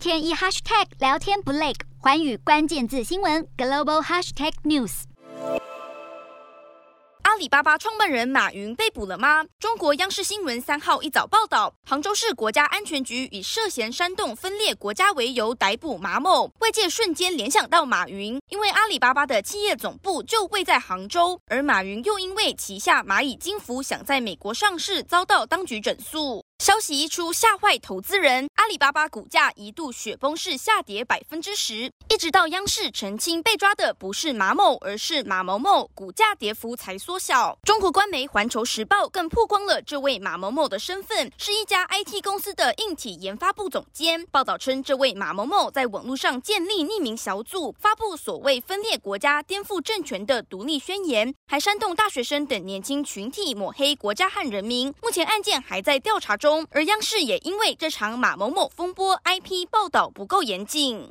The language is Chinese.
天一 hashtag 聊天不累，寰宇关键字新闻 global hashtag news。阿里巴巴创办人马云被捕了吗？中国央视新闻三号一早报道，杭州市国家安全局以涉嫌煽动分裂国家为由逮捕马某。外界瞬间联想到马云，因为阿里巴巴的企业总部就位在杭州，而马云又因为旗下蚂蚁金服想在美国上市，遭到当局整肃。消息一出，吓坏投资人，阿里巴巴股价一度雪崩式下跌百分之十，一直到央视澄清被抓的不是马某，而是马某某，股价跌幅才缩小。中国官媒《环球时报》更曝光了这位马某某的身份，是一家 IT 公司的硬体研发部总监。报道称，这位马某某在网络上建立匿名小组，发布所谓分裂国家、颠覆政权的独立宣言，还煽动大学生等年轻群体抹黑国家和人民。目前案件还在调查中而央视也因为这场马某某风波，IP 报道不够严谨。